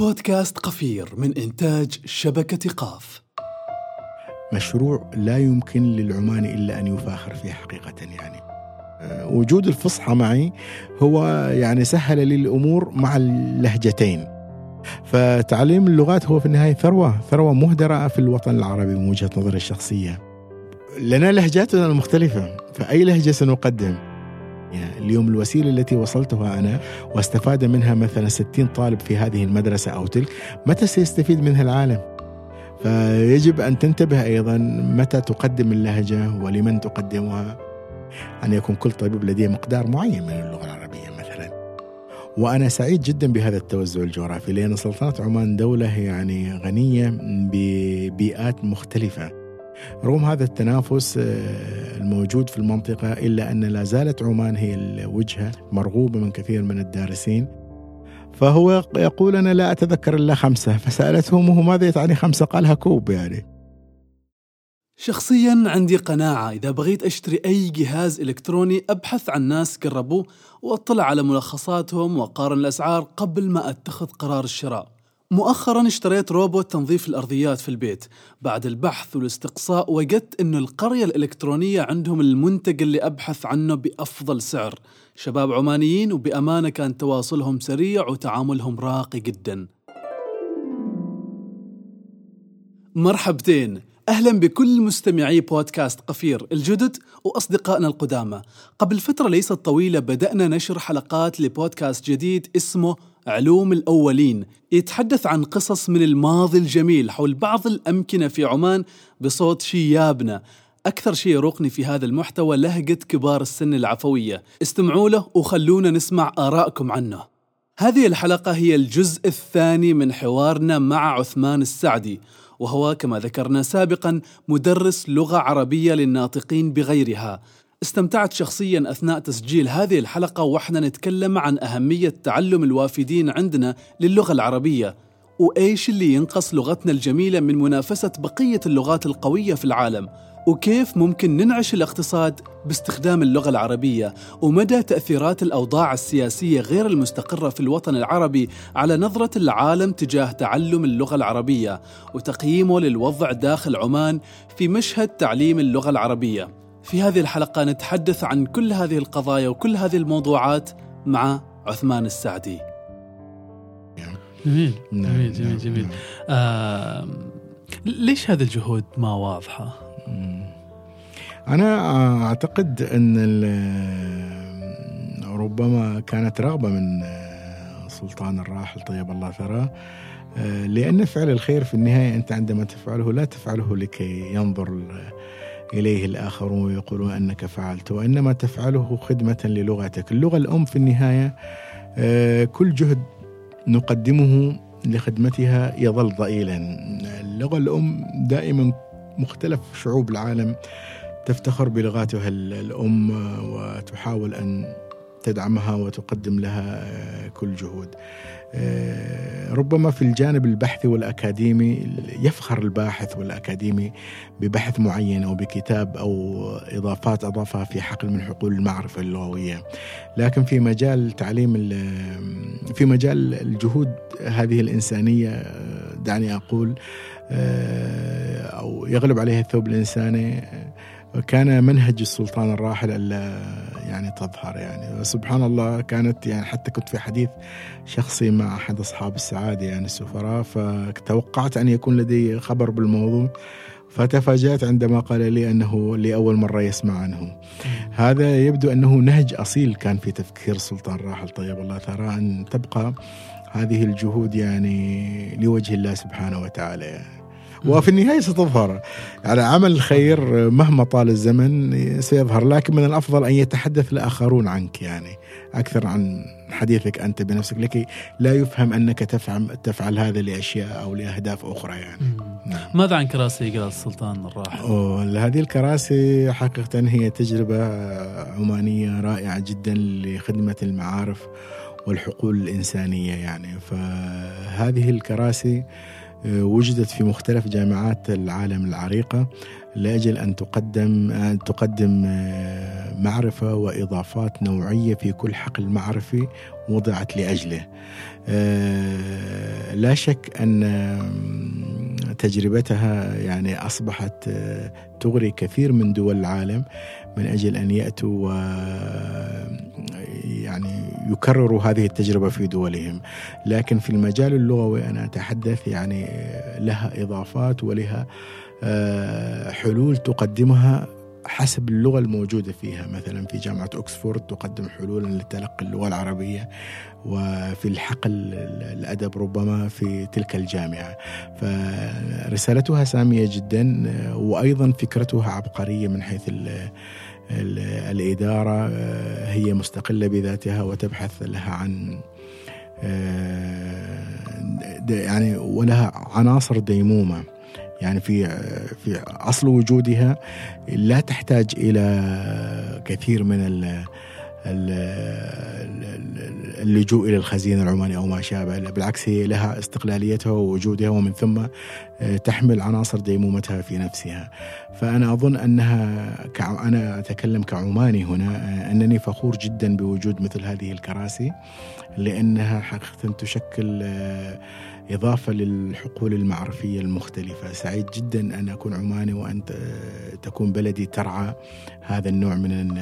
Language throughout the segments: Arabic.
بودكاست قفير من إنتاج شبكة قاف. مشروع لا يمكن للعماني إلا أن يفاخر فيه حقيقة يعني. أه، وجود الفصحى معي هو يعني سهل لي الأمور مع اللهجتين. فتعليم اللغات هو في النهاية ثروة ثروة مهدرة في الوطن العربي من وجهة نظري الشخصية. لنا لهجاتنا المختلفة فأي لهجة سنقدم؟ اليوم الوسيلة التي وصلتها أنا واستفاد منها مثلا 60 طالب في هذه المدرسة أو تلك متى سيستفيد منها العالم؟ فيجب أن تنتبه أيضا متى تقدم اللهجة ولمن تقدمها أن يكون كل طبيب لديه مقدار معين من اللغة العربية مثلا. وأنا سعيد جدا بهذا التوزع الجغرافي لأن سلطنة عمان دولة يعني غنية ببيئات مختلفة. رغم هذا التنافس آه، الموجود في المنطقة إلا أن لا زالت عمان هي الوجهة مرغوبة من كثير من الدارسين. فهو يقول أنا لا أتذكر إلا خمسة فسألته أمه ماذا يعني خمسة؟ قالها كوب يعني. شخصيا عندي قناعة إذا بغيت أشتري أي جهاز إلكتروني أبحث عن ناس قربوه وأطلع على ملخصاتهم وأقارن الأسعار قبل ما أتخذ قرار الشراء. مؤخرا اشتريت روبوت تنظيف الأرضيات في البيت. بعد البحث والاستقصاء وجدت أن القرية الإلكترونية عندهم المنتج اللي أبحث عنه بأفضل سعر. شباب عمانيين وبأمانة كان تواصلهم سريع وتعاملهم راقي جدا. مرحبتين. أهلا بكل مستمعي بودكاست قفير الجدد وأصدقائنا القدامى. قبل فترة ليست طويلة بدأنا نشر حلقات لبودكاست جديد اسمه علوم الأولين يتحدث عن قصص من الماضي الجميل حول بعض الأمكنة في عمان بصوت شيابنا أكثر شيء يروقني في هذا المحتوى لهجة كبار السن العفوية. استمعوا له وخلونا نسمع آراءكم عنه. هذه الحلقة هي الجزء الثاني من حوارنا مع عثمان السعدي وهو كما ذكرنا سابقا مدرس لغة عربية للناطقين بغيرها. استمتعت شخصيا أثناء تسجيل هذه الحلقة وإحنا نتكلم عن أهمية تعلم الوافدين عندنا للغة العربية وإيش اللي ينقص لغتنا الجميلة من منافسة بقية اللغات القوية في العالم وكيف ممكن ننعش الاقتصاد باستخدام اللغة العربية ومدى تأثيرات الأوضاع السياسية غير المستقرة في الوطن العربي على نظرة العالم تجاه تعلم اللغة العربية وتقييمه للوضع داخل عمان في مشهد تعليم اللغة العربية. في هذه الحلقة نتحدث عن كل هذه القضايا وكل هذه الموضوعات مع عثمان السعدي جميل نعم، جميل جميل نعم، جميل نعم. آه ليش هذه الجهود ما واضحة؟ أنا أعتقد أن ربما كانت رغبة من سلطان الراحل طيب الله ثراه آه، لأن فعل الخير في النهاية أنت عندما تفعله لا تفعله لكي ينظر إليه الآخرون ويقولون أنك فعلت وإنما تفعله خدمة للغتك. اللغة الأم في النهاية آه، كل جهد نقدمه لخدمتها يظل ضئيلا. اللغة الأم دائما مختلف شعوب العالم تفتخر بلغاتها الأم وتحاول أن تدعمها وتقدم لها آه، كل جهود. ربما في الجانب البحثي والأكاديمي يفخر الباحث والأكاديمي ببحث معين أو بكتاب أو إضافات أضافها في حقل من حقول المعرفة اللغوية. لكن في مجال تعليم في مجال الجهود هذه الإنسانية دعني أقول آه، أو يغلب عليها الثوب الإنساني كان منهج السلطان الراحل ألا يعني تظهر يعني. سبحان الله كانت يعني حتى كنت في حديث شخصي مع أحد أصحاب السعادة يعني السفراء فتوقعت أن يكون لدي خبر بالموضوع فتفاجأت عندما قال لي أنه لأول مرة يسمع عنه. هذا يبدو أنه نهج أصيل كان في تفكير السلطان الراحل. طيب الله ثرى أن تبقى هذه الجهود يعني لوجه الله سبحانه وتعالى. يعني وفي النهاية ستظهر. يعني عمل الخير مهما طال الزمن سيظهر لكن من الأفضل أن يتحدث الآخرون عنك يعني. أكثر عن حديثك أنت بنفسك لكي لا يفهم أنك تفعل, تفعل هذا لأشياء أو لأهداف أخرى يعني. نعم. ماذا عن كراسي قال السلطان الراحل؟ هذه الكراسي حقيقة هي تجربة عمانية رائعة جدا لخدمة المعارف والحقول الإنسانية يعني. فهذه الكراسي وجدت في مختلف جامعات العالم العريقة لأجل أن تقدم أن تقدم معرفة وإضافات نوعية في كل حقل معرفي وضعت لأجله. لا شك أن تجربتها يعني أصبحت تغري كثير من دول العالم. من أجل أن يأتوا و يعني يكرروا هذه التجربة في دولهم. لكن في المجال اللغوي أنا أتحدث يعني لها إضافات ولها آه، حلول تقدمها حسب اللغة الموجودة فيها. مثلا في جامعة أكسفورد تقدم حلولا لتلقي اللغة العربية وفي الحقل الأدب ربما في تلك الجامعة. فرسالتها سامية جدا وأيضا فكرتها عبقرية من حيث الإدارة هي مستقلة بذاتها وتبحث لها عن يعني ولها عناصر ديمومة. يعني في في أصل وجودها لا تحتاج إلى كثير من اللجوء إلى الخزين العماني أو ما شابه بالعكس هي لها استقلاليتها ووجودها ومن ثم آه، تحمل عناصر ديمومتها في نفسها. فأنا أظن أنها أنا أتكلم كعماني هنا آه، أنني فخور جدا بوجود مثل هذه الكراسي لأنها حقيقه تشكل آه، إضافة للحقول المعرفية المختلفة. سعيد جدا أن أكون عماني وأن تكون بلدي ترعى هذا النوع من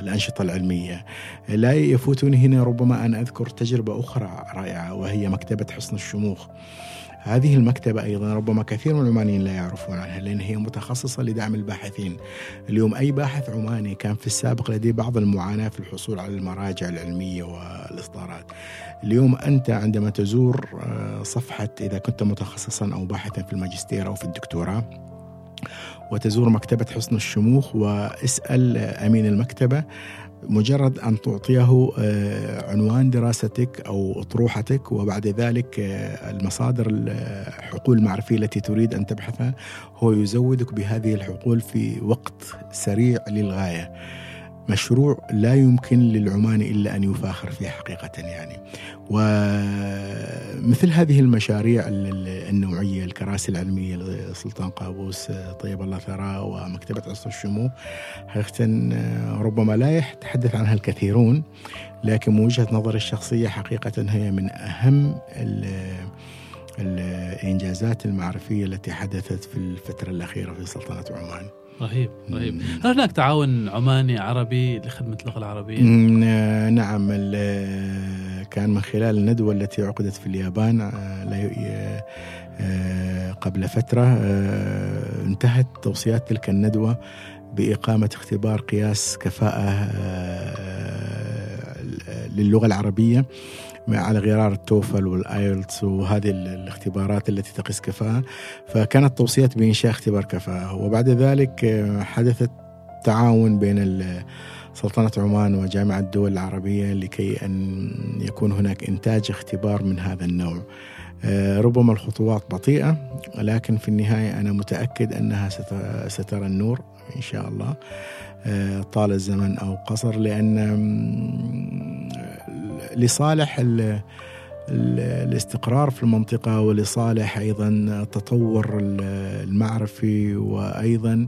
الأنشطة العلمية. لا يفوتني هنا ربما أن أذكر تجربة أخرى رائعة وهي مكتبة حصن الشموخ. هذه المكتبة أيضا ربما كثير من العمانيين لا يعرفون عنها لأن هي متخصصة لدعم الباحثين. اليوم أي باحث عماني كان في السابق لديه بعض المعاناة في الحصول على المراجع العلمية والإصدارات. اليوم أنت عندما تزور آه، صفحة إذا كنت متخصصا أو باحثا في الماجستير أو في الدكتوراه وتزور مكتبة حصن الشموخ واسأل أمين المكتبة مجرد أن تعطيه آه، عنوان دراستك أو أطروحتك وبعد ذلك آه، المصادر الحقول المعرفية التي تريد أن تبحثها هو يزودك بهذه الحقول في وقت سريع للغاية. مشروع لا يمكن للعماني إلا أن يفاخر فيه حقيقة يعني. ومثل هذه المشاريع النوعية الكراسي العلمية لسلطان قابوس طيب الله ثراه ومكتبة عصر الشمو حقيقة ربما لا يتحدث عنها الكثيرون لكن من وجهة نظري الشخصية حقيقة هي من أهم الإنجازات المعرفية التي حدثت في الفترة الأخيرة في سلطنة عمان. رهيب رهيب هل هناك تعاون عماني عربي لخدمة اللغة العربية؟ نعم كان من خلال الندوة التي عقدت في اليابان آه، آه، قبل فترة آه، انتهت توصيات تلك الندوة بإقامة اختبار قياس كفاءة للغة العربية على غرار التوفل والآيلتس وهذه الاختبارات التي تقيس كفاءة. فكانت توصيات بإنشاء اختبار كفاءة. وبعد ذلك آه، حدثت تعاون بين سلطنة عمان وجامعة الدول العربية لكي أن يكون هناك إنتاج اختبار من هذا النوع. آه، ربما الخطوات بطيئة لكن في النهاية أنا متأكد أنها سترى النور إن شاء الله. طال الزمن أو قصر لأن لصالح الاستقرار في المنطقة ولصالح أيضا التطور المعرفي وأيضا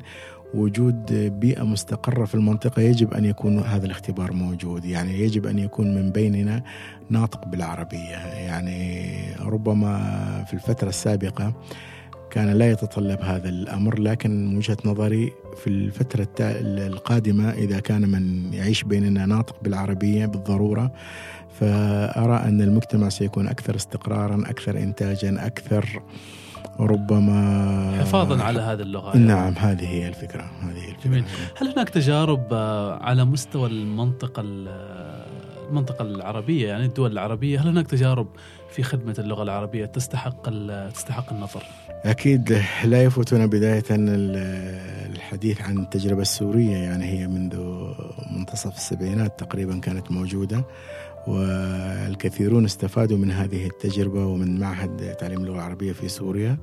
وجود بيئة مستقرة في المنطقة يجب أن يكون هذا الاختبار موجود. يعني يجب أن يكون من بيننا ناطق بالعربية. يعني ربما في الفترة السابقة كان لا يتطلب هذا الأمر لكن من وجهة نظري في الفترة القادمة إذا كان من يعيش بيننا ناطق بالعربية بالضرورة فأرى أن المجتمع سيكون أكثر استقرارا أكثر إنتاجا أكثر ربما حفاظا على هذه اللغة نعم هذه هي الفكرة هذه هي الفكرة جميل. هل هناك تجارب آه، على مستوى المنطقة المنطقة العربية يعني الدول العربية هل هناك تجارب في خدمة اللغة العربية تستحق تستحق النظر؟ أكيد لا يفوتنا بداية الحديث عن التجربة السورية يعني هي منذ منتصف السبعينات تقريبا كانت موجودة والكثيرون استفادوا من هذه التجربة ومن معهد تعليم اللغة العربية في سوريا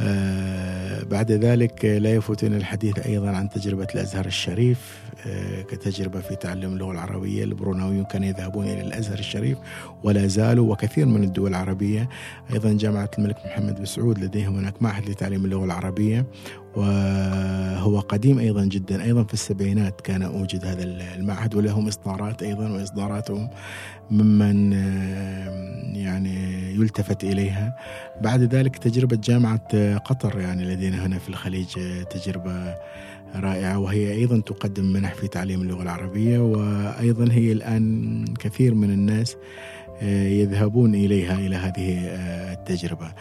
آه، بعد ذلك لا يفوتنا الحديث أيضا عن تجربة الأزهر الشريف آه، كتجربة في تعلم اللغة العربية البروناويون كانوا يذهبون إلى الأزهر الشريف ولا زالوا وكثير من الدول العربية أيضا جامعة الملك محمد بن سعود لديهم هناك معهد لتعليم اللغة العربية وهو قديم أيضا جدا أيضا في السبعينات كان أوجد هذا المعهد ولهم إصدارات أيضا وإصداراتهم ممن يعني يلتفت إليها بعد ذلك تجربة جامعة قطر يعني لدينا هنا في الخليج تجربة رائعة وهي أيضا تقدم منح في تعليم اللغة العربية وأيضا هي الآن كثير من الناس آه، يذهبون إليها إلى هذه آه، التجربة.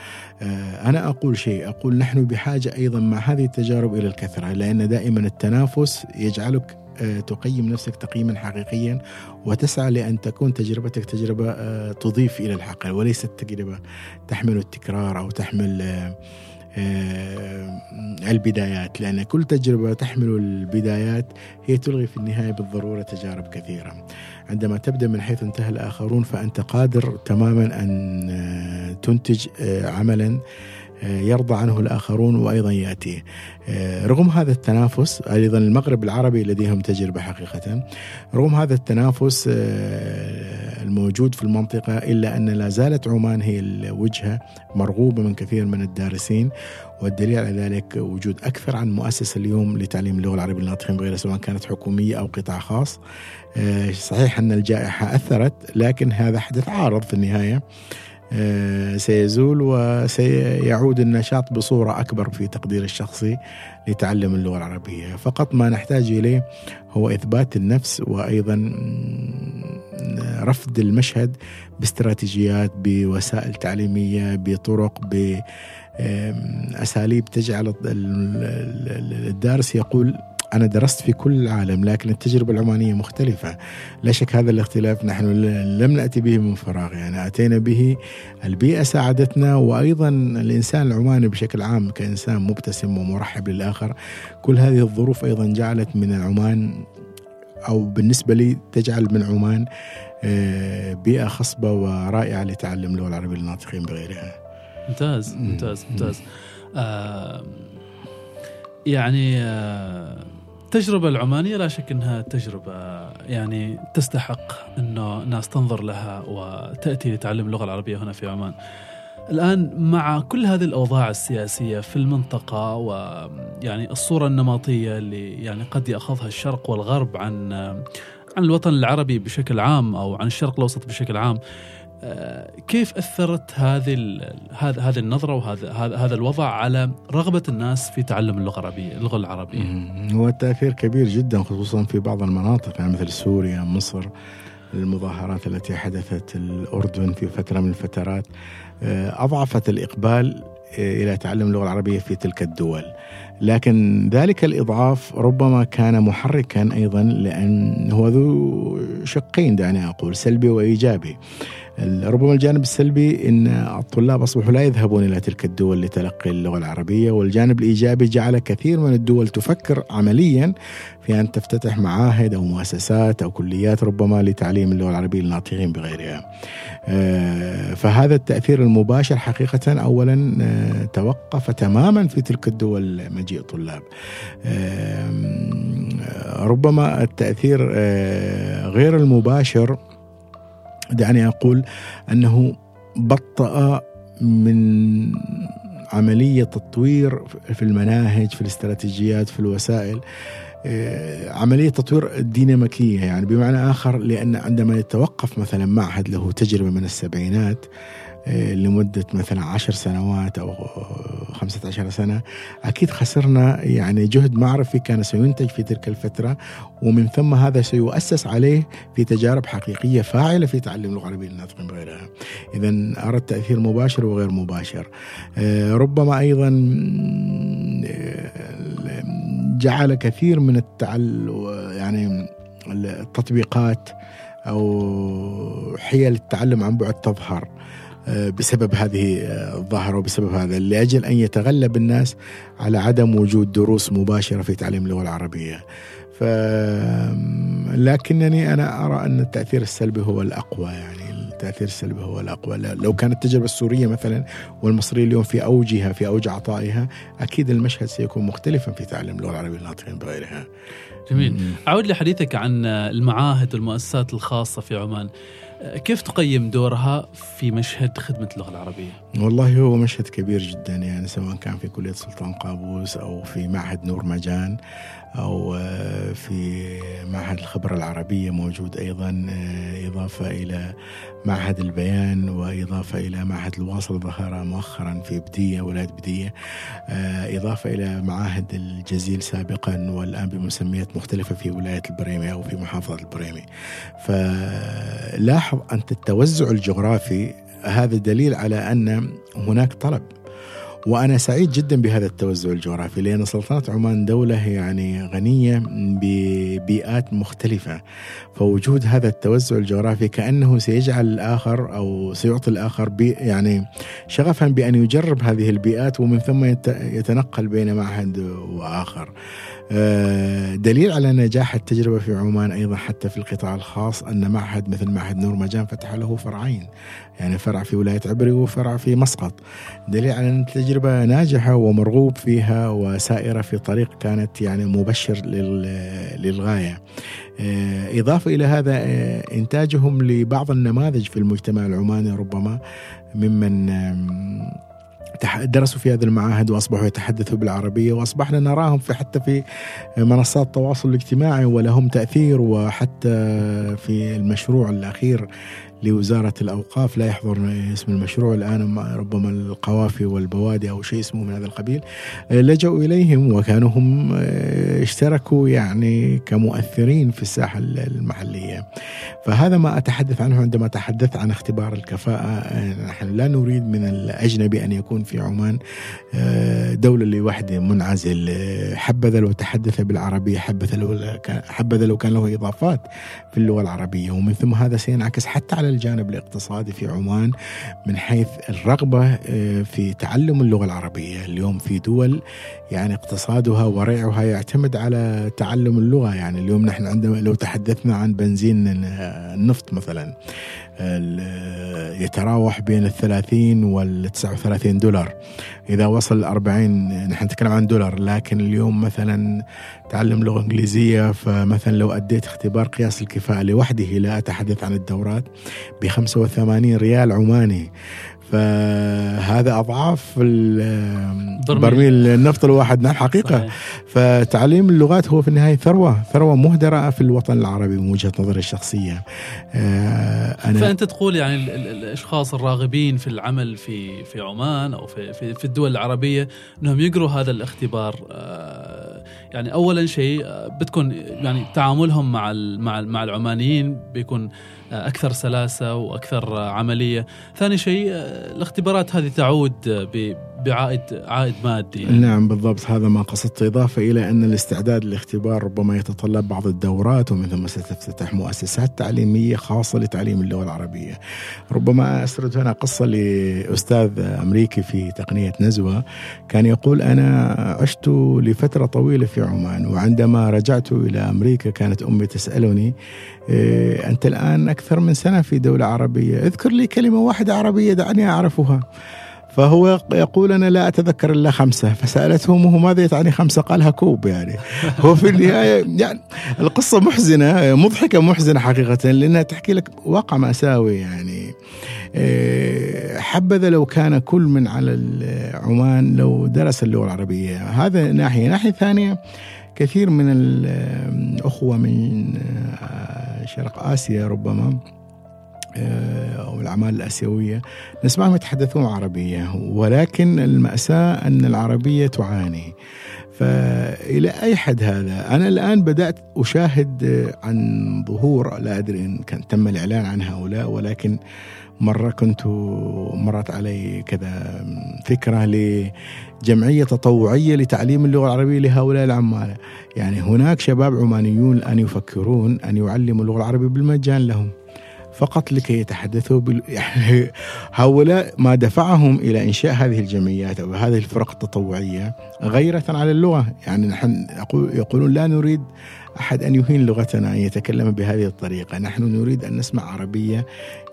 آه، أنا أقول شيء، أقول نحن بحاجة أيضا مع هذه التجارب إلى الكثرة لأن دائما التنافس يجعلك تقيم نفسك تقييما حقيقيا وتسعى لأن تكون تجربتك تجربة تضيف إلى الحقل وليست تجربة تحمل التكرار أو تحمل البدايات لأن كل تجربة تحمل البدايات هي تلغي في النهاية بالضرورة تجارب كثيرة. عندما تبدأ من حيث انتهى الآخرون فأنت قادر تماما أن آه، تنتج آه، عملا آه، يرضى عنه الآخرون وأيضا يأتي. رغم هذا التنافس أيضا المغرب العربي لديهم تجربة حقيقة رغم هذا التنافس الموجود في المنطقة إلا أن لا زالت عمان هي الوجهة مرغوبة من كثير من الدارسين والدليل على ذلك وجود أكثر عن مؤسسة اليوم لتعليم اللغة العربية للناطقين بغيرها سواء كانت حكومية أو قطاع خاص. آه، صحيح أن الجائحة أثرت لكن هذا حدث عارض في النهاية. آه، سيزول وسيعود النشاط بصورة أكبر في تقدير الشخصي لتعلم اللغة العربية. فقط ما نحتاج إليه هو إثبات النفس وأيضا رفض المشهد باستراتيجيات بوسائل تعليمية بطرق بأساليب تجعل الدارس يقول أنا درست في كل العالم لكن التجربة العمانية مختلفة. لا شك هذا الاختلاف نحن لم نأتي به من فراغ. يعني أتينا به البيئة ساعدتنا وأيضا الإنسان العماني بشكل عام كإنسان مبتسم ومرحب للآخر. كل هذه الظروف أيضا جعلت من عمان أو بالنسبة لي تجعل من عمان آه، بيئة خصبة ورائعة لتعلم اللغة العربية للناطقين بغيرها. ممتاز ممتاز ممتاز. آه يعني آه التجربة العمانية لا شك أنها تجربة يعني تستحق أنه الناس تنظر لها وتأتي لتعلم اللغة العربية هنا في عمان. الآن مع كل هذه الأوضاع السياسية في المنطقة ويعني الصورة النمطية اللي يعني قد يأخذها الشرق والغرب عن عن الوطن العربي بشكل عام أو عن الشرق الأوسط بشكل عام كيف أثرت هذه هذه هذه النظرة وهذا هذا هذا الوضع على رغبة الناس في تعلم اللغة العربية اللغة العربية؟ هو التأثير كبير جدا خصوصا في بعض المناطق يعني مثل سوريا مصر المظاهرات التي حدثت الأردن في فترة من الفترات آه، أضعفت الإقبال آه، إلى تعلم اللغة العربية في تلك الدول. لكن ذلك الإضعاف ربما كان محركا أيضا لأن هو ذو شقين دعني أقول سلبي وإيجابي. ربما الجانب السلبي إن الطلاب أصبحوا لا يذهبون إلى تلك الدول لتلقي اللغة العربية والجانب الإيجابي جعل كثير من الدول تفكر عمليا في أن تفتتح معاهد أو مؤسسات أو كليات ربما لتعليم اللغة العربية للناطقين بغيرها. آه، فهذا التأثير المباشر حقيقة اولا آه، توقف تماما في تلك الدول مجيء طلاب. ربما التأثير آه، غير المباشر دعني أقول أنه بطأ من عملية تطوير في المناهج في الاستراتيجيات في الوسائل آه، عملية تطوير ديناميكية يعني بمعنى آخر لأن عندما يتوقف مثلا معهد له تجربة من السبعينات لمدة مثلا عشر سنوات أو خمسة عشر سنة. أكيد خسرنا يعني جهد معرفي كان سينتج في تلك الفترة ومن ثم هذا سيؤسس عليه في تجارب حقيقية فاعلة في تعلم اللغة العربية للناطقين بغيرها إذا أرى التأثير مباشر وغير مباشر. آه، ربما أيضا آه، جعل كثير من التعل يعني التطبيقات أو حيل التعلم عن بعد تظهر. آه، بسبب هذه آه، الظاهرة وبسبب هذا لأجل أن يتغلب الناس على عدم وجود دروس مباشرة في تعليم اللغة العربية ف لكنني أنا أرى أن التأثير السلبي هو الأقوى يعني التأثير السلبي هو الأقوى لو كانت التجربة السورية مثلا والمصرية اليوم في أوجها في أوج عطائها أكيد المشهد سيكون مختلفا في تعلم اللغة العربية للناطقين بغيرها. جميل. أعود لحديثك عن المعاهد والمؤسسات الخاصة في عمان. كيف تقيم دورها في مشهد خدمة اللغة العربية؟ والله هو مشهد كبير جدا يعني سواء كان في كلية سلطان قابوس أو في معهد نور مجان أو آه، في معهد الخبرة العربية موجود أيضا آه، إضافة إلى معهد البيان وإضافة إلى معهد الواصل ظهر مؤخرا في بدية ولاية بدية آه، إضافة إلى معاهد الجزيل سابقا والآن بمسميات مختلفة في ولاية البريمي أو في محافظة البريمي. فلاحظ أنت التوزع الجغرافي هذا دليل على أن هناك طلب. وأنا سعيد جدا بهذا التوزع الجغرافي لأن سلطنة عمان دولة يعني غنية ببيئات مختلفة. فوجود هذا التوزع الجغرافي كأنه سيجعل الآخر أو سيعطي الآخر بي يعني شغفا بأن يجرب هذه البيئات ومن ثم يتنقل بين معهد وآخر. دليل على نجاح التجربة في عمان أيضا حتى في القطاع الخاص أن معهد مثل معهد نور مجان فتح له فرعين يعني فرع في ولاية عبري وفرع في مسقط. دليل على أن التجربة ناجحة ومرغوب فيها وسائرة في طريق كانت يعني مبشر للغاية. آه، إضافة إلى هذا آه، إنتاجهم لبعض النماذج في المجتمع العماني ربما ممن درسوا في هذه المعاهد وأصبحوا يتحدثوا بالعربية وأصبحنا نراهم في حتى في منصات التواصل الاجتماعي ولهم تأثير وحتى في المشروع الأخير لوزارة الأوقاف. لا يحضر اسم المشروع الآن ربما القوافي والبوادي أو شيء اسمه من هذا القبيل. لجأوا إليهم وكانوا هم آه، اشتركوا يعني كمؤثرين في الساحة المحلية. فهذا ما أتحدث عنه عندما أتحدث عن اختبار الكفاءة. نحن لا نريد من الأجنبي أن يكون في عمان آه، دولة لوحده منعزل. حبذا لو تحدث بالعربية حبذا لو كان له إضافات في اللغة العربية. ومن ثم هذا سينعكس حتى على الجانب الاقتصادي في عمان من حيث الرغبة آه، في تعلم اللغة العربية. اليوم في دول يعني اقتصادها وريعها يعتمد على تعلم اللغة. يعني اليوم نحن عندما لو تحدثنا عن بنزين النفط مثلا يتراوح بين الثلاثين والتسعة وثلاثين دولار. إذا وصل الأربعين نحن نتكلم عن دولار لكن اليوم مثلا تعلم لغة إنجليزية فمثلا لو أديت اختبار قياس الكفاءة لوحده لا أتحدث عن الدورات ب 85 ريال عماني. فهذا أضعاف برميل. النفط الواحد نعم حقيقة. صحيح. فتعليم اللغات هو في النهاية ثروة ثروة مهدرة في الوطن العربي من وجهة نظري الشخصية. آه، أنا فأنت تقول يعني الأشخاص الراغبين في العمل في في عمان أو في في, في الدول العربية أنهم يقروا هذا الاختبار. آه، يعني اولا شيء آه، بتكون يعني تعاملهم مع مع مع العمانيين بيكون أكثر سلاسة وأكثر عملية. ثاني شيء الاختبارات هذه تعود بعائد عائد مادي يعني. نعم بالضبط. هذا ما قصدت إضافة إلى أن الاستعداد للاختبار ربما يتطلب بعض الدورات ومن ثم ستفتتح مؤسسات تعليمية خاصة لتعليم اللغة العربية. ربما أسرد هنا قصة لأستاذ أمريكي في تقنية نزوة. كان يقول أنا عشت لفترة طويلة في عمان وعندما رجعت إلى أمريكا كانت أمي تسألني إيه، أنت الآن أكثر من سنة في دولة عربية. اذكر لي كلمة واحدة عربية دعني أعرفها. فهو يقول أنا لا أتذكر إلا خمسة فسألته أمه ماذا تعني خمسة؟ قالها كوب يعني. هو في النهاية يعني القصة محزنة مضحكة محزنة حقيقة لأنها تحكي لك واقع مأساوي يعني. إيه، حبذا لو كان كل من على عمان لو درس اللغة العربية. هذا ناحية. ناحية ثانية كثير من الأخوة من آه، شرق آسيا ربما آه، أو الأعمال الآسيوية نسمعهم يتحدثون عربية ولكن المأساة أن العربية تعاني. فإلى أي حد هذا؟ أنا الآن بدأت أشاهد عن ظهور لا أدري إن كان تم الإعلان عن هؤلاء ولكن مرة كنت مرت علي كذا فكرة لجمعية تطوعية لتعليم اللغة العربية لهؤلاء العمالة يعني هناك شباب عمانيون الآن يفكرون أن يعلموا اللغة العربية بالمجان لهم. فقط لكي يتحدثوا بال... هؤلاء ما دفعهم إلى إنشاء هذه الجمعيات أو هذه الفرق التطوعية غيرة على اللغة، يعني نحن يقولون لا نريد أحد أن يهين لغتنا أن يتكلم بهذه الطريقة. نحن نريد أن نسمع عربية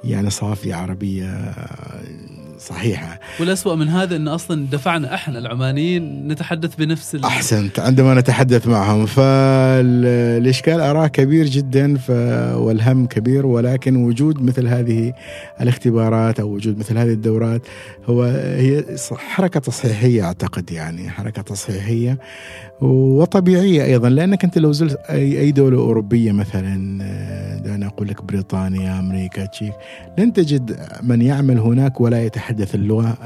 يعني صافية عربية صحيحة. والأسوأ من هذا أن أصلا دفعنا إحنا العمانيين نتحدث بنفس ال... أحسنت عندما نتحدث معهم. فالإشكال أراه كبير جدا ف... والهم كبير ولكن وجود مثل هذه الاختبارات أو وجود مثل هذه الدورات هو هي حركة تصحيحية أعتقد يعني حركة تصحيحية وطبيعية أيضا. لأنك أنت لو زلت أي دولة أوروبية مثلا دعنا أقول لك بريطانيا أمريكا تشيك لن تجد من يعمل هناك ولا يتحدث اللغة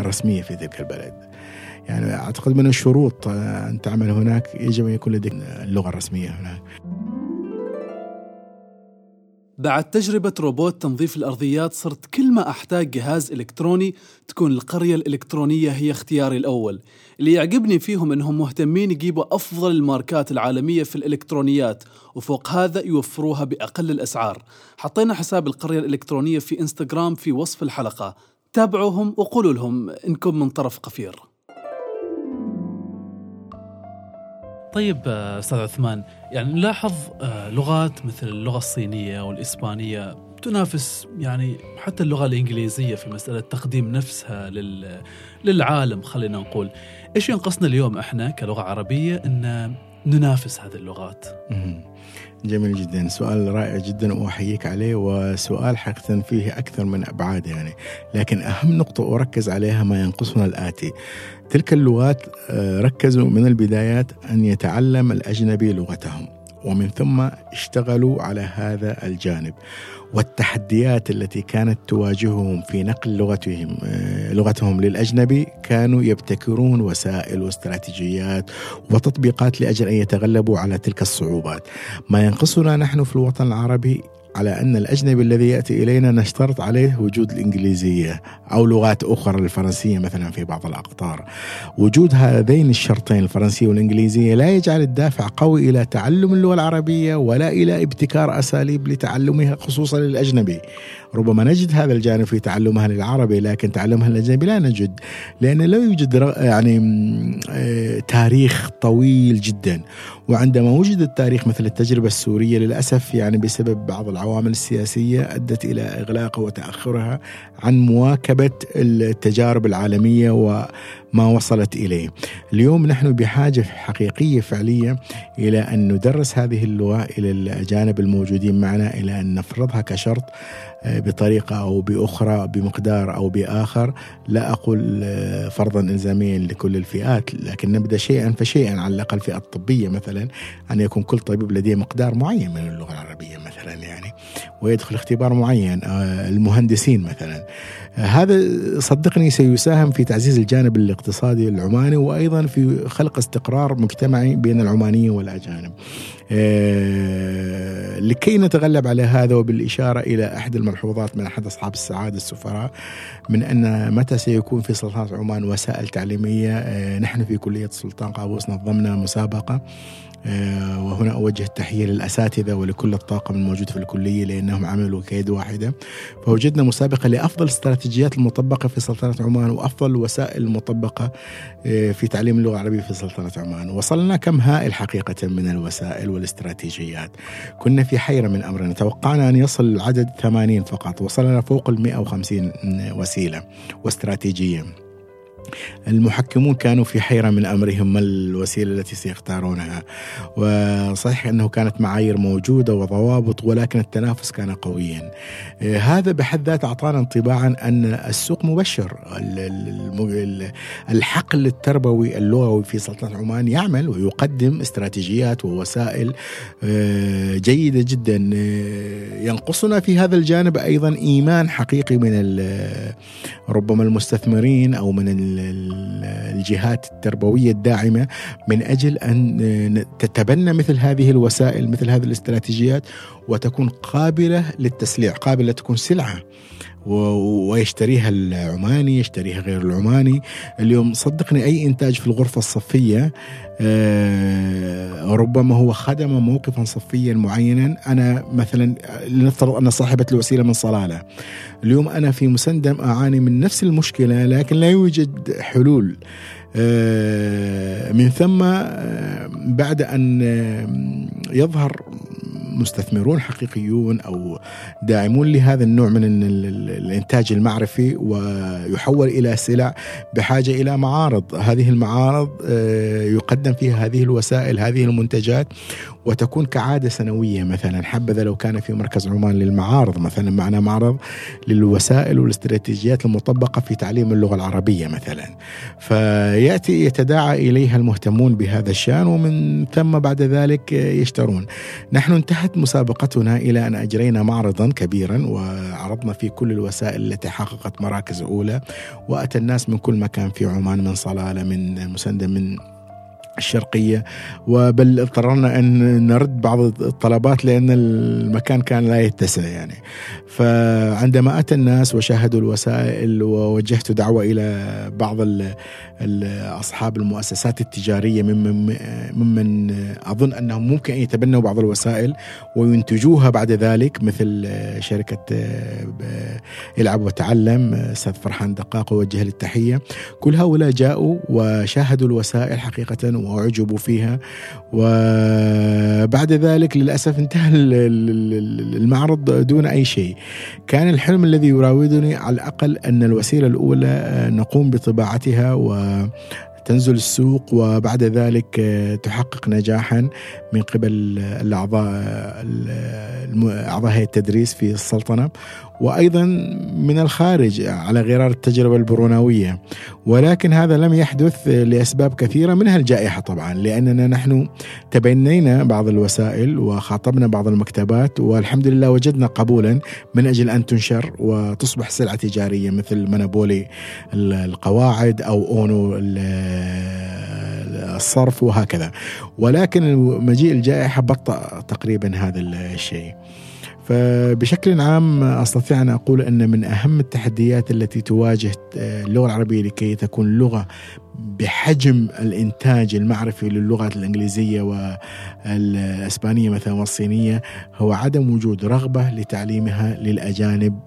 الرسمية في تلك البلد. يعني أعتقد من الشروط أن تعمل هناك يجب أن يكون لديك اللغة الرسمية هناك. بعد تجربة روبوت تنظيف الأرضيات صرت كل ما أحتاج جهاز إلكتروني تكون القرية الإلكترونية هي اختياري الأول. اللي يعجبني فيهم أنهم مهتمين يجيبوا أفضل الماركات العالمية في الإلكترونيات وفوق هذا يوفروها بأقل الأسعار. حطينا حساب القرية الإلكترونية في إنستغرام في وصف الحلقة. تابعوهم وقولوا لهم إنكم من طرف قفير. طيب أستاذ عثمان يعني نلاحظ لغات مثل اللغة الصينية والإسبانية تنافس يعني حتى اللغة الإنجليزية في مسألة تقديم نفسها لل للعالم خلينا نقول. إيش ينقصنا اليوم إحنا كلغة عربية إن ننافس هذه اللغات؟ جميل جدا. سؤال رائع جدا وأحييك عليه وسؤال حقيقه فيه أكثر من أبعاد يعني. لكن أهم نقطة أركز عليها ما ينقصنا الآتي. تلك اللغات ركزوا من البدايات أن يتعلم الأجنبي لغتهم. ومن ثم اشتغلوا على هذا الجانب والتحديات التي كانت تواجههم في نقل لغتهم لغتهم للأجنبي كانوا يبتكرون وسائل واستراتيجيات وتطبيقات لأجل أن يتغلبوا على تلك الصعوبات. ما ينقصنا نحن في الوطن العربي على أن الأجنبي الذي يأتي إلينا نشترط عليه وجود الإنجليزية أو لغات أخرى الفرنسية مثلا في بعض الأقطار. وجود هذين الشرطين الفرنسية والإنجليزية لا يجعل الدافع قوي إلى تعلم اللغة العربية ولا إلى ابتكار أساليب لتعلمها خصوصا للأجنبي. ربما نجد هذا الجانب في تعلمها للعربي لكن تعلمها للأجنبي لا نجد لأن لا يوجد يعني تاريخ طويل جدا. وعندما وجد التاريخ مثل التجربة السورية للأسف يعني بسبب بعض العوامل السياسية أدت إلى إغلاقها وتأخرها عن مواكبة التجارب العالمية وما وصلت إليه. اليوم نحن بحاجة حقيقية فعلية إلى أن ندرس هذه اللغة إلى الأجانب الموجودين معنا إلى أن نفرضها كشرط بطريقة أو بأخرى بمقدار أو بآخر. لا أقول فرضا إلزاميا لكل الفئات لكن نبدأ شيئا فشيئا على الأقل الفئة الطبية مثلا أن يكون كل طبيب لديه مقدار معين من اللغة العربية مثلا. يعني ويدخل اختبار معين المهندسين مثلا. هذا صدقني سيساهم في تعزيز الجانب الاقتصادي العماني وأيضا في خلق استقرار مجتمعي بين العمانيين والأجانب. لكي نتغلب على هذا وبالإشارة إلى أحد الملحوظات من أحد أصحاب السعادة السفراء من أن متى سيكون في سلطنه عمان وسائل تعليمية؟ نحن في كلية السلطان قابوس نظمنا مسابقة. وهنا أوجه التحية للأساتذة ولكل الطاقم الموجود في الكلية لأنهم عملوا كيد واحدة. فوجدنا مسابقة لأفضل الاستراتيجيات المطبقة في سلطنة عمان وأفضل الوسائل المطبقة في تعليم اللغة العربية في سلطنة عمان. وصلنا كم هائل حقيقة من الوسائل والاستراتيجيات. كنا في حيرة من أمرنا. توقعنا أن يصل العدد 80 فقط. وصلنا فوق ال 150 وسيلة واستراتيجية. المحكمون كانوا في حيرة من أمرهم ما الوسيلة التي سيختارونها؟ وصحيح أنه كانت معايير موجودة وضوابط ولكن التنافس كان قويا. هذا بحد ذاته أعطانا انطباعا أن السوق مبشر. الحقل التربوي اللغوي في سلطنة عمان يعمل ويقدم استراتيجيات ووسائل جيدة جدا. ينقصنا في هذا الجانب أيضا إيمان حقيقي من ربما المستثمرين أو من الجهات التربوية الداعمة من أجل أن تتبنى مثل هذه الوسائل مثل هذه الاستراتيجيات وتكون قابلة للتسليع قابلة تكون سلعة. ويشتريها العماني يشتريها غير العماني. اليوم صدقني أي إنتاج في الغرفة الصفية ربما هو خدم موقفا صفيا معينا. أنا مثلا لنفترض أن صاحبة الوسيلة من صلالة. اليوم أنا في مسندم أعاني من نفس المشكلة لكن لا يوجد حلول. من ثم بعد أن يظهر مستثمرون حقيقيون أو داعمون لهذا النوع من الإنتاج المعرفي ويحول إلى سلع بحاجة إلى معارض، هذه المعارض آه، يقدم فيها هذه الوسائل هذه المنتجات وتكون كعادة سنوية مثلا. حبذا لو كان في مركز عمان للمعارض مثلا معنا معرض للوسائل والاستراتيجيات المطبقة في تعليم اللغة العربية مثلا. فيأتي يتداعى إليها المهتمون بهذا الشأن ومن ثم بعد ذلك يشترون. نحن انتهت مسابقتنا إلى أن أجرينا معرضا كبيرا وعرضنا فيه كل الوسائل التي حققت مراكز أولى وأتى الناس من كل مكان في عمان من صلالة من مسندة من الشرقية. وبل اضطررنا أن نرد بعض الطلبات لأن المكان كان لا يتسع يعني. فعندما أتى الناس وشاهدوا الوسائل ووجهت دعوة إلى بعض أصحاب المؤسسات التجارية ممن, ممن أظن أنهم ممكن أن يتبنوا بعض الوسائل وينتجوها بعد ذلك مثل شركة العب وتعلم أستاذ فرحان دقاق ووجه التحية كل هؤلاء جاءوا وشاهدوا الوسائل حقيقة وأعجبوا فيها. وبعد ذلك للأسف انتهى المعرض دون أي شيء. كان الحلم الذي يراودني على الأقل أن الوسيلة الأولى نقوم بطباعتها و تنزل السوق وبعد ذلك تحقق نجاحا من قبل الأعضاء أعضاء هيئة التدريس في السلطنة. وأيضا من الخارج على غرار التجربة البروناويه ولكن هذا لم يحدث لأسباب كثيرة منها الجائحة طبعا لأننا نحن تبنينا بعض الوسائل وخاطبنا بعض المكتبات والحمد لله وجدنا قبولا من أجل أن تنشر وتصبح سلعة تجارية مثل منابولي القواعد أو أونو الصرف وهكذا. ولكن مجيء الجائحة بطأ تقريبا هذا الشيء. فبشكل عام أستطيع أن أقول أن من أهم التحديات التي تواجه اللغة العربية لكي تكون لغة بحجم الإنتاج المعرفي للغات الإنجليزية والأسبانية مثلا والصينية هو عدم وجود رغبة لتعليمها للأجانب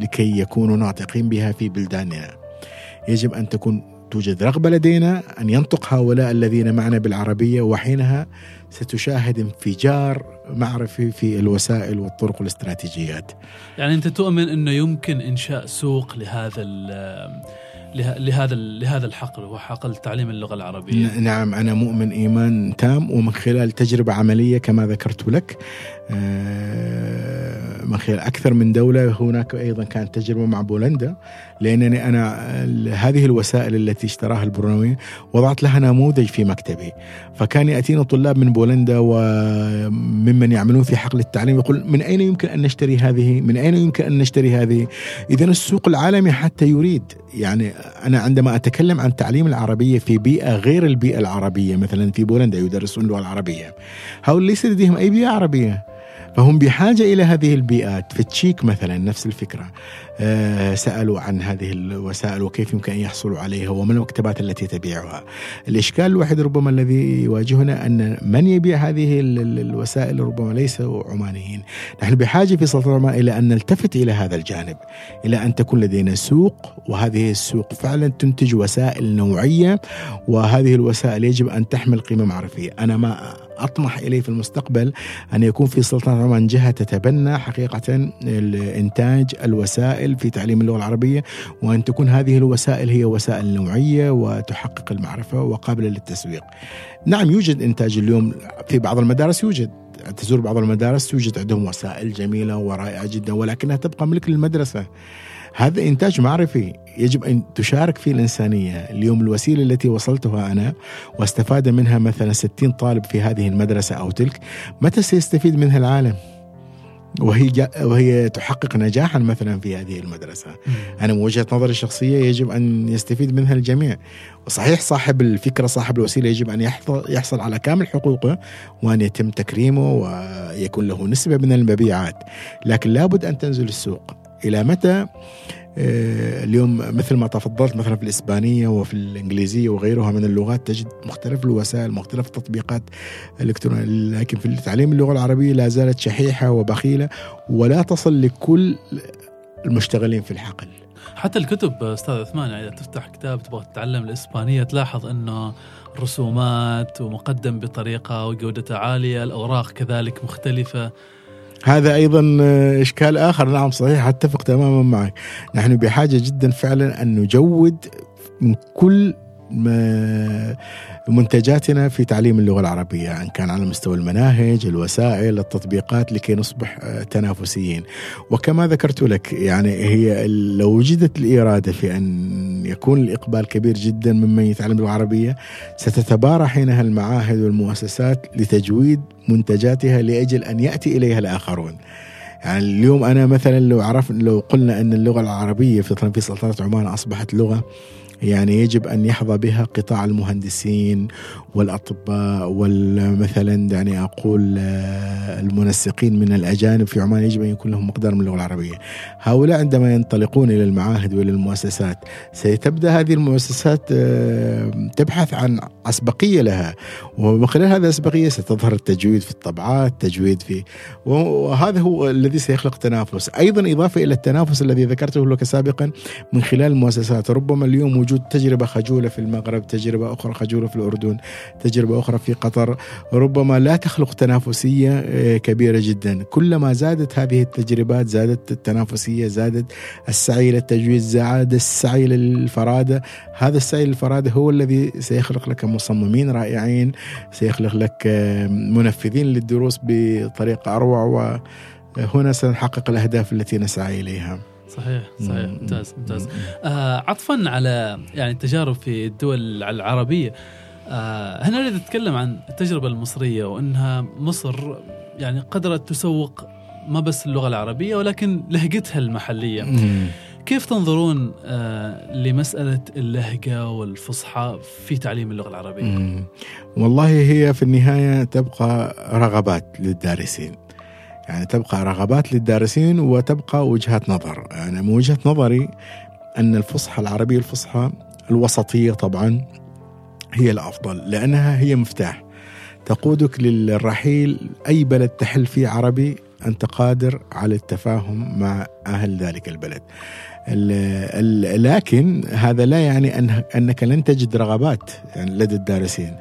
لكي يكونوا ناطقين بها في بلداننا. يجب أن تكون توجد رغبة لدينا أن ينطق هؤلاء الذين معنا بالعربية وحينها ستشاهد انفجار معرفي في الوسائل والطرق والاستراتيجيات. يعني أنت تؤمن أنه يمكن إنشاء سوق لهذا لهذا لهذا الحقل وهو حقل تعليم اللغة العربية. نعم أنا مؤمن إيمان تام ومن خلال تجربة عملية كما ذكرت لك من خلال أكثر من دولة هناك أيضا كانت تجربة مع بولندا لأنني أنا هذه الوسائل التي اشتراها البرونوي وضعت لها نموذج في مكتبي فكان يأتينا طلاب من بولندا وممن يعملون في حقل التعليم يقول من أين يمكن أن نشتري هذه؟ من أين يمكن أن نشتري هذه؟ اذا السوق العالمي حتى يريد يعني أنا عندما أتكلم عن تعليم العربية في بيئة غير البيئة العربية مثلا في بولندا يدرسون اللغة العربية هؤلاء ليس لديهم أي بيئة عربية فهم بحاجة إلى هذه البيئات. في التشيك مثلا نفس الفكرة. آه، سألوا عن هذه الوسائل وكيف يمكن أن يحصلوا عليها وما المكتبات التي تبيعها. الإشكال الوحيد ربما الذي يواجهنا أن من يبيع هذه الوسائل ربما ليسوا عمانيين. نحن بحاجة في سلطنة إلى أن نلتفت إلى هذا الجانب إلى أن تكون لدينا سوق وهذه السوق فعلا تنتج وسائل نوعية وهذه الوسائل يجب أن تحمل قيمة معرفية. أنا ما أطمح إليه في المستقبل أن يكون في سلطنة عمان جهة تتبنى حقيقة إنتاج الوسائل في تعليم اللغة العربية وأن تكون هذه الوسائل هي وسائل نوعية وتحقق المعرفة وقابلة للتسويق. نعم يوجد إنتاج اليوم في بعض المدارس يوجد تزور بعض المدارس توجد عندهم وسائل جميلة ورائعة جدا ولكنها تبقى ملك للمدرسة. هذا إنتاج معرفي يجب أن تشارك فيه الإنسانية اليوم الوسيلة التي وصلتها أنا واستفاد منها مثلا 60 طالب في هذه المدرسة أو تلك متى سيستفيد منها العالم وهي وهي تحقق نجاحا مثلا في هذه المدرسة. أنا من وجهة نظري الشخصية يجب أن يستفيد منها الجميع. وصحيح صاحب الفكرة صاحب الوسيلة يجب أن يحصل على كامل حقوقه وأن يتم تكريمه ويكون له نسبة من المبيعات، لكن لابد أن تنزل السوق. إلى متى؟ آه، اليوم مثل ما تفضلت مثلا في الإسبانية وفي الإنجليزية وغيرها من اللغات تجد مختلف الوسائل مختلف التطبيقات الإلكترونية لكن في تعليم اللغة العربية لا زالت شحيحة وبخيلة ولا تصل لكل المشتغلين في الحقل. حتى الكتب أستاذ عثمان يعني إذا تفتح كتاب تبغى تتعلم الإسبانية تلاحظ إنه رسومات ومقدم بطريقة وجودته عالية الأوراق كذلك مختلفة. هذا أيضا إشكال آخر. نعم صحيح أتفق تماما معك. نحن بحاجة جدا فعلا أن نجود من كل منتجاتنا في تعليم اللغة العربية إن كان على مستوى المناهج الوسائل التطبيقات لكي نصبح تنافسيين. وكما ذكرت لك يعني هي لو وجدت الإرادة في أن يكون الإقبال كبير جدا ممن يتعلم اللغة العربية ستتبارى حينها المعاهد والمؤسسات لتجويد منتجاتها لأجل أن يأتي إليها الآخرون. يعني اليوم أنا مثلا لو عرف لو قلنا أن اللغة العربية في سلطنة عمان أصبحت لغة يعني يجب أن يحظى بها قطاع المهندسين والأطباء والمثلا يعني أقول آه، المنسقين من الأجانب في عمان يجب أن يكون لهم مقدار من اللغة العربية. هؤلاء عندما ينطلقون إلى المعاهد وإلى المؤسسات ستبدأ هذه المؤسسات آه، تبحث عن أسبقية لها. ومن خلال هذه الأسبقية ستظهر التجويد في الطبعات، تجويد في وهذا هو الذي سيخلق تنافس، أيضا إضافة إلى التنافس الذي ذكرته لك سابقا من خلال المؤسسات، ربما اليوم وجود تجربة خجولة في المغرب، تجربة أخرى خجولة في الأردن، تجربة أخرى في قطر. ربما لا تخلق تنافسية آه، كبيرة جدا. كلما زادت هذه التجربات زادت التنافسية زادت السعي للتجويد زاد السعي للفرادة. هذا السعي للفرادة هو الذي سيخلق لك مصممين رائعين سيخلق لك آه، منفذين للدروس بطريقة أروع وهنا سنحقق الأهداف التي نسعى إليها. صحيح صحيح ممتاز ممتاز آه عطفا على يعني التجارب في الدول العربية آه هنا نريد نتكلم عن التجربة المصرية وأنها مصر يعني قدرت تسوق ما بس اللغة العربية ولكن لهجتها المحلية مم. كيف تنظرون آه لمسألة اللهجة والفصحى في تعليم اللغة العربية؟ مم. والله هي في النهاية تبقى رغبات للدارسين يعني تبقى رغبات للدارسين وتبقى وجهات نظر. يعني من وجهة نظري أن الفصحى العربية الفصحى الوسطية طبعا هي الأفضل لأنها هي مفتاح. تقودك للرحيل أي بلد تحل فيه عربي أنت قادر على التفاهم مع أهل ذلك البلد. لكن هذا لا يعني أنك لن تجد رغبات لدى الدارسين.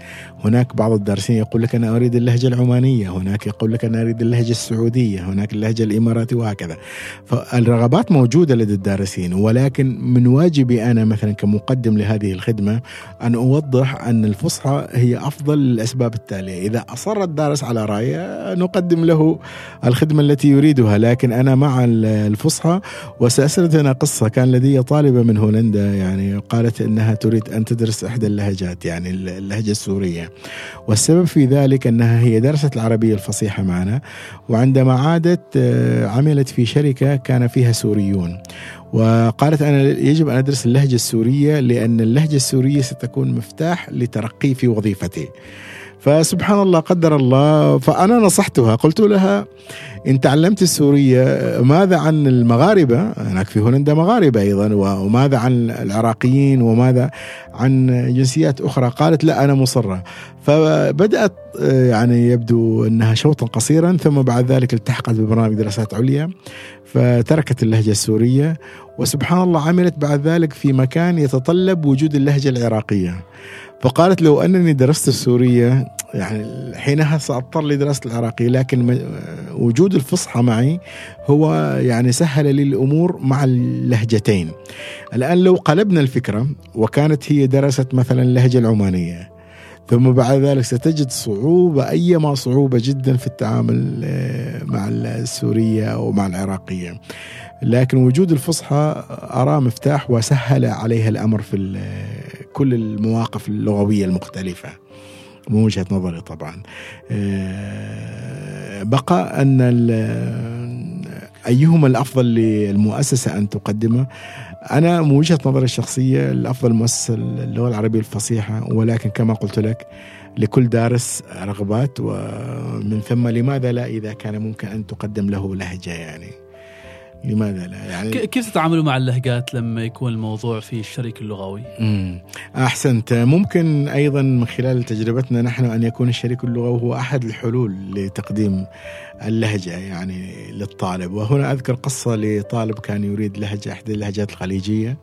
هناك بعض الدارسين يقول لك أنا أريد اللهجة العمانية هناك يقول لك أنا أريد اللهجة السعودية هناك اللهجة الاماراتيه وهكذا. فالرغبات موجودة لدى الدارسين ولكن من واجبي أنا مثلا كمقدم لهذه الخدمة أن أوضح أن الفصحى هي أفضل للاسباب التالية. إذا أصر الدارس على رايه نقدم له الخدمة التي يريدها لكن أنا مع الفصحى وسأسرد هنا قصة قصة كان لدي طالبة من هولندا يعني قالت أنها تريد أن تدرس إحدى اللهجات يعني اللهجة السورية. والسبب في ذلك أنها هي درست العربية الفصيحة معنا وعندما عادت آه، عملت في شركة كان فيها سوريون. وقالت أنا يجب أن أدرس اللهجة السورية لأن اللهجة السورية ستكون مفتاح لترقي في وظيفتي. فسبحان الله قدر الله. فأنا نصحتها قلت لها إن تعلمت السورية ماذا عن المغاربة؟ هناك في هولندا مغاربة أيضا وماذا عن العراقيين؟ وماذا عن جنسيات أخرى؟ قالت لا أنا مصرة. فبدأت يعني يبدو أنها شوطا قصيرا ثم بعد ذلك التحقت ببرنامج دراسات عليا فتركت اللهجة السورية وسبحان الله عملت بعد ذلك في مكان يتطلب وجود اللهجة العراقية. فقالت لو أنني درست السورية يعني حينها سأضطر لدراسة العراقية لكن وجود الفصحى معي هو يعني سهل لي الأمور مع اللهجتين. الآن لو قلبنا الفكرة وكانت هي درست مثلا اللهجة العمانية ثم بعد ذلك ستجد صعوبة أيما صعوبة جدا في التعامل آه، مع السورية أو مع العراقية. لكن وجود الفصحى أراه مفتاح وسهل عليها الأمر في كل المواقف اللغوية المختلفة. من وجهة نظري طبعا. آه، بقى أن أيهما الأفضل للمؤسسة أن تقدمه؟ أنا من وجهة نظري الشخصية الأفضل مؤسسة اللغة العربية الفصيحة ولكن كما قلت لك لكل دارس رغبات ومن ثم لماذا لا؟ إذا كان ممكن أن تقدم له لهجة يعني. لماذا لا؟ يعني كيف تتعاملوا مع اللهجات لما يكون الموضوع في الشريك اللغوي؟ مم. أحسنت. ممكن أيضا من خلال تجربتنا نحن أن يكون الشريك اللغوي هو أحد الحلول لتقديم اللهجة يعني للطالب. وهنا أذكر قصة لطالب كان يريد لهجة إحدى اللهجات الخليجية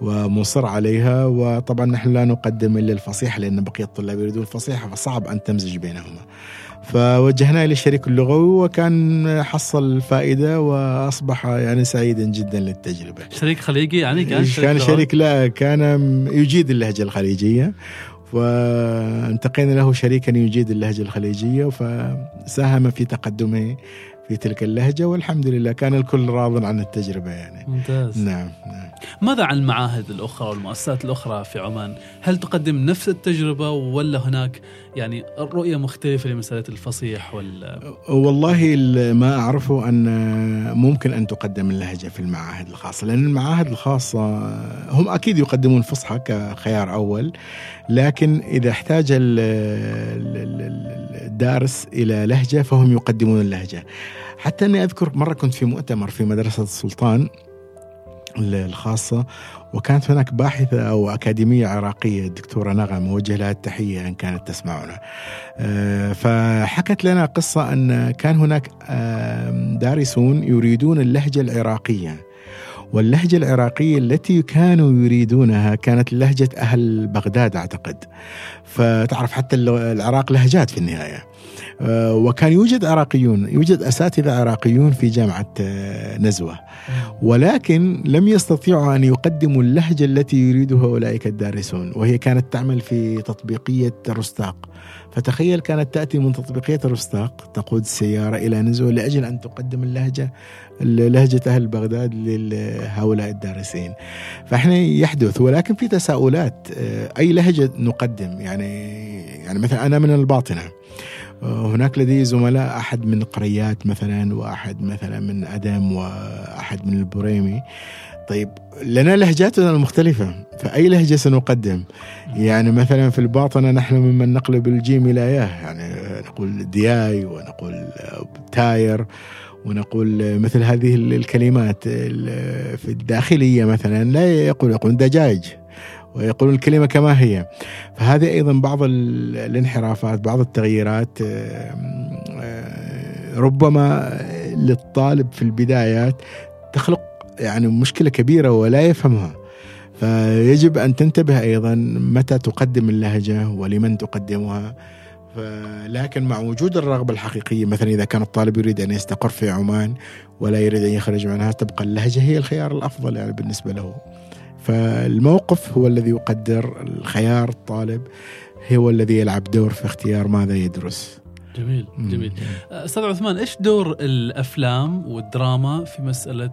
ومصر عليها. وطبعا نحن لا نقدم إلا الفصيحة لأن بقية الطلاب يريدون الفصيحة فصعب أن تمزج بينهما. فوجهناه إلى الشريك اللغوي وكان حصل فائدة وأصبح يعني سعيدا جدا للتجربة. شريك خليجي يعني كان شريك كان شريك لا كان يجيد اللهجة الخليجية وانتقينا له شريكا يجيد اللهجة الخليجية فساهم في تقدمه في تلك اللهجة والحمد لله كان الكل راض عن التجربة يعني. ممتاز. نعم نعم. ماذا عن المعاهد الأخرى والمؤسسات الأخرى في عمان؟ هل تقدم نفس التجربة ولا هناك يعني رؤية مختلفة لمسألة الفصيح وال والله ما أعرفه أن ممكن أن تقدم اللهجة في المعاهد الخاصة لأن المعاهد الخاصة هم أكيد يقدمون الفصحى كخيار أول لكن إذا احتاج الدارس إلى لهجة فهم يقدمون اللهجة حتى أني أذكر مرة كنت في مؤتمر في مدرسة السلطان الخاصة. وكانت هناك باحثة أو أكاديمية عراقية الدكتورة نغم موجه لها التحية إن كانت تسمعنا. آه، فحكت لنا قصة أن كان هناك دارسون يريدون اللهجة العراقية. واللهجة العراقية التي كانوا يريدونها كانت لهجة أهل بغداد أعتقد. فتعرف حتى العراق لهجات في النهاية. آه، وكان يوجد عراقيون يوجد أساتذة عراقيون في جامعة آه، نزوة. ولكن لم يستطيعوا أن يقدموا اللهجة التي يريدها أولئك الدارسون وهي كانت تعمل في تطبيقية رستاق. فتخيل كانت تأتي من تطبيقية رستاق تقود السيارة إلى نزوة لأجل أن تقدم اللهجة لهجة أهل بغداد لهؤلاء الدارسين. فإحنا يحدث ولكن في تساؤلات آه، أي لهجة نقدم؟ يعني يعني مثلا أنا من الباطنة. هناك لدي زملاء أحد من قريات مثلا وأحد مثلا من أدم وأحد من البريمي. طيب لنا لهجاتنا المختلفة فأي لهجة سنقدم؟ يعني مثلا في الباطنة نحن ممن نقلب الجيم إلى ياه يعني نقول دياي ونقول دياير ونقول مثل هذه الكلمات في الداخلية مثلا لا يقول يقول دجاج ويقولون الكلمة كما هي. فهذه أيضا بعض الانحرافات بعض التغييرات ربما للطالب في البدايات تخلق يعني مشكلة كبيرة ولا يفهمها. فيجب أن تنتبه أيضا متى تقدم اللهجة ولمن تقدمها. لكن مع وجود الرغبة الحقيقية مثلا إذا كان الطالب يريد أن يستقر في عمان ولا يريد أن يخرج منها تبقى اللهجة هي الخيار الأفضل يعني بالنسبة له. فالموقف هو الذي يقدر الخيار الطالب هو الذي يلعب دور في اختيار ماذا يدرس. جميل جميل. أستاذ عثمان إيش دور الأفلام والدراما في مسألة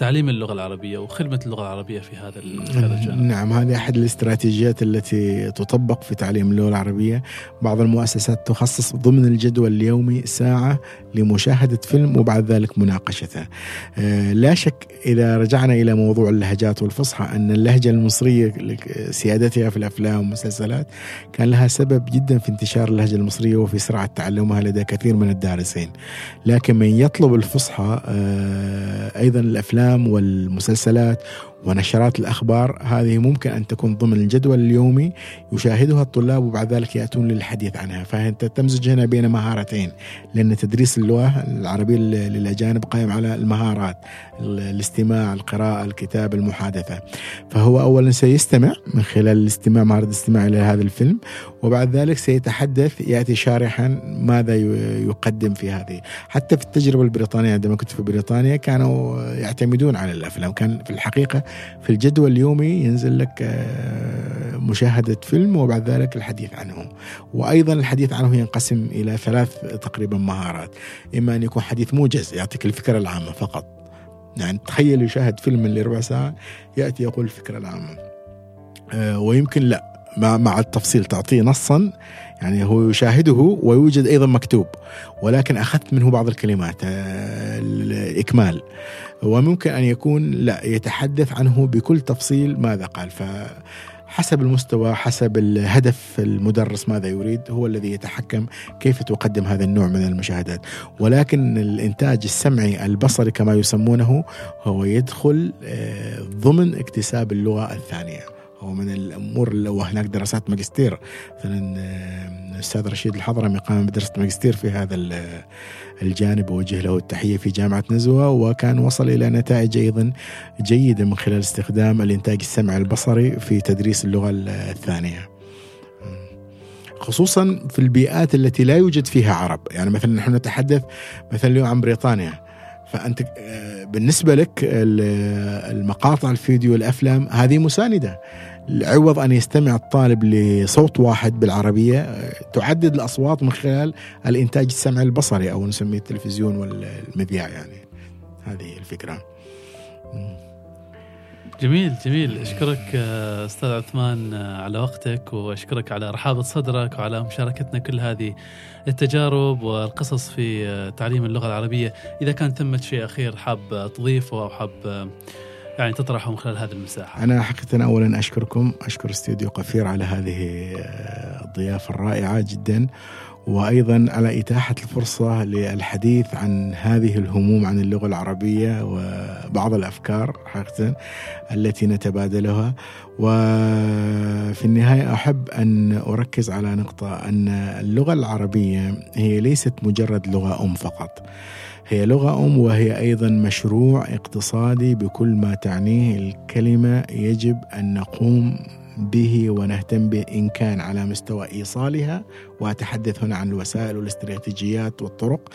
تعليم اللغة العربية وخدمة اللغة العربية في هذا الجانب. نعم هذه أحد الاستراتيجيات التي تطبق في تعليم اللغة العربية. بعض المؤسسات تخصص ضمن الجدول اليومي ساعة لمشاهدة فيلم وبعد ذلك مناقشته آه، لا شك إذا رجعنا إلى موضوع اللهجات والفصحى أن اللهجة المصرية سيادتها في الأفلام والمسلسلات كان لها سبب جدا في انتشار اللهجة المصرية وفي سرعة تعلمها لدى كثير من الدارسين. لكن من يطلب الفصحى آه، أيضا الأفلام الأفلام والمسلسلات ونشرات الأخبار هذه ممكن أن تكون ضمن الجدول اليومي يشاهدها الطلاب وبعد ذلك يأتون للحديث عنها. فأنت تمزج هنا بين مهارتين لأن تدريس اللغة العربية للأجانب قائم على المهارات الاستماع القراءة الكتاب المحادثة. فهو أولا سيستمع من خلال الاستماع مهارة الاستماع إلى هذا الفيلم وبعد ذلك سيتحدث يأتي شارحا ماذا يقدم في هذه. حتى في التجربة البريطانية عندما كنت في بريطانيا كانوا يعتمدون على الأفلام. كان في الحقيقة في الجدول اليومي ينزل لك آه، مشاهدة فيلم وبعد ذلك الحديث عنه. وأيضا الحديث عنه ينقسم إلى ثلاث تقريبا مهارات. إما أن يكون حديث موجز يعطيك الفكرة العامة فقط. يعني تخيل يشاهد فيلم اللي ربع ساعة يأتي يقول الفكرة العامة. آه، ويمكن لا مع مع التفصيل تعطيه نصا. يعني هو يشاهده ويوجد أيضا مكتوب. ولكن أخذت منه بعض الكلمات آه، الإكمال. وممكن أن يكون لا يتحدث عنه بكل تفصيل ماذا قال. ف حسب المستوى حسب الهدف المدرس ماذا يريد هو الذي يتحكم كيف تقدم هذا النوع من المشاهدات. ولكن الإنتاج السمعي البصري كما يسمونه هو يدخل آه، ضمن اكتساب اللغة الثانية. هو من الأمور اللي وهناك دراسات ماجستير مثلا آه، الاستاذ رشيد الحضرمي قام بدراسة ماجستير في هذا الجانب ووجه له التحية في جامعة نزوة وكان وصل إلى نتائج أيضا جيدة من خلال استخدام الإنتاج السمعي البصري في تدريس اللغة الثانية. خصوصا في البيئات التي لا يوجد فيها عرب، يعني مثلا نحن نتحدث مثلا اليوم عن بريطانيا فأنت آه، بالنسبة لك المقاطع الفيديو الأفلام هذه مساندة عوض أن يستمع الطالب لصوت واحد بالعربية تعدد الأصوات من خلال الإنتاج السمعي البصري أو نسميه التلفزيون والمذياع يعني هذه الفكرة. جميل جميل. أشكرك أستاذ عثمان على وقتك وأشكرك على رحابه صدرك وعلى مشاركتنا كل هذه التجارب والقصص في تعليم اللغة العربية. إذا كان ثمة شيء أخير حاب تضيفه أو حاب يعني تطرحه من خلال هذه المساحة. أنا حقيقة اولا أشكركم. أشكر استوديو قفير على هذه الضيافة الرائعة جدا. وأيضا على إتاحة الفرصة للحديث عن هذه الهموم عن اللغة العربية وبعض الأفكار حقيقه التي نتبادلها. وفي النهاية أحب أن أركز على نقطة أن اللغة العربية هي ليست مجرد لغة أم فقط. هي لغة أم وهي أيضا مشروع اقتصادي بكل ما تعنيه الكلمة. يجب أن نقوم به ونهتم به إن كان على مستوى إيصالها وأتحدث هنا عن الوسائل والاستراتيجيات والطرق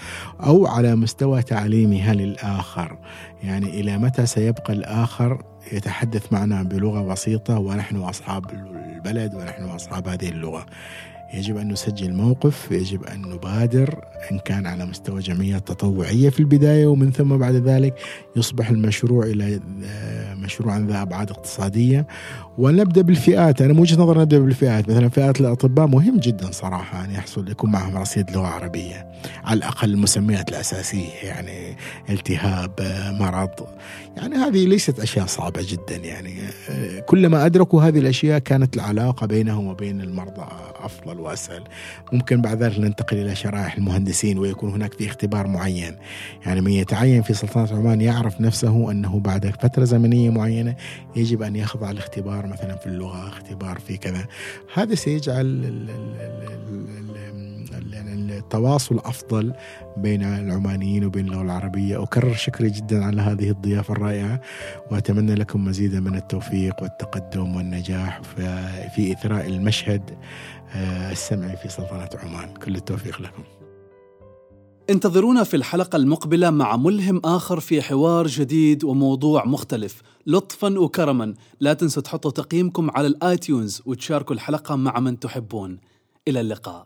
أو على مستوى تعليمها للآخر. يعني إلى متى سيبقى الآخر؟ يتحدث معنا بلغة بسيطة ونحن أصحاب البلد ونحن أصحاب هذه اللغة. يجب أن نسجل موقف يجب أن نبادر إن كان على مستوى جمعيات تطوعية في البداية ومن ثم بعد ذلك يصبح المشروع إلى آه، مشروعا ذا أبعاد اقتصادية. ونبدأ بالفئات. أنا من وجهة نظري نبدأ بالفئات. مثلا فئات الأطباء مهم جدا صراحة أن يحصل يكون معهم رصيد لغة عربية على الأقل المسميات الأساسية يعني التهاب مرض. يعني هذه ليست أشياء صعبة جدا يعني آه، كلما أدركوا هذه الأشياء كانت العلاقة بينهم وبين المرضى أفضل وأسهل. ممكن بعد ذلك ننتقل إلى شرائح المهندسين. ويكون هناك في اختبار معين. يعني من يتعين في سلطنة عمان يعرف نفسه أنه بعد فترة زمنية معينة يجب أن يخضع لاختبار مثلا في اللغة اختبار في كذا. هذا سيجعل التواصل أفضل بين العمانيين وبين اللغة العربية. أكرر شكري جدا على هذه الضيافة الرائعة وأتمنى لكم مزيدا من التوفيق والتقدم والنجاح في إثراء المشهد آه، السمعي في سلطنة عمان. كل التوفيق لكم. انتظرونا في الحلقة المقبلة مع ملهم آخر في حوار جديد وموضوع مختلف. لطفا وكرما. لا تنسوا تحطوا تقييمكم على الآيتيونز وتشاركوا الحلقة مع من تحبون. إلى اللقاء.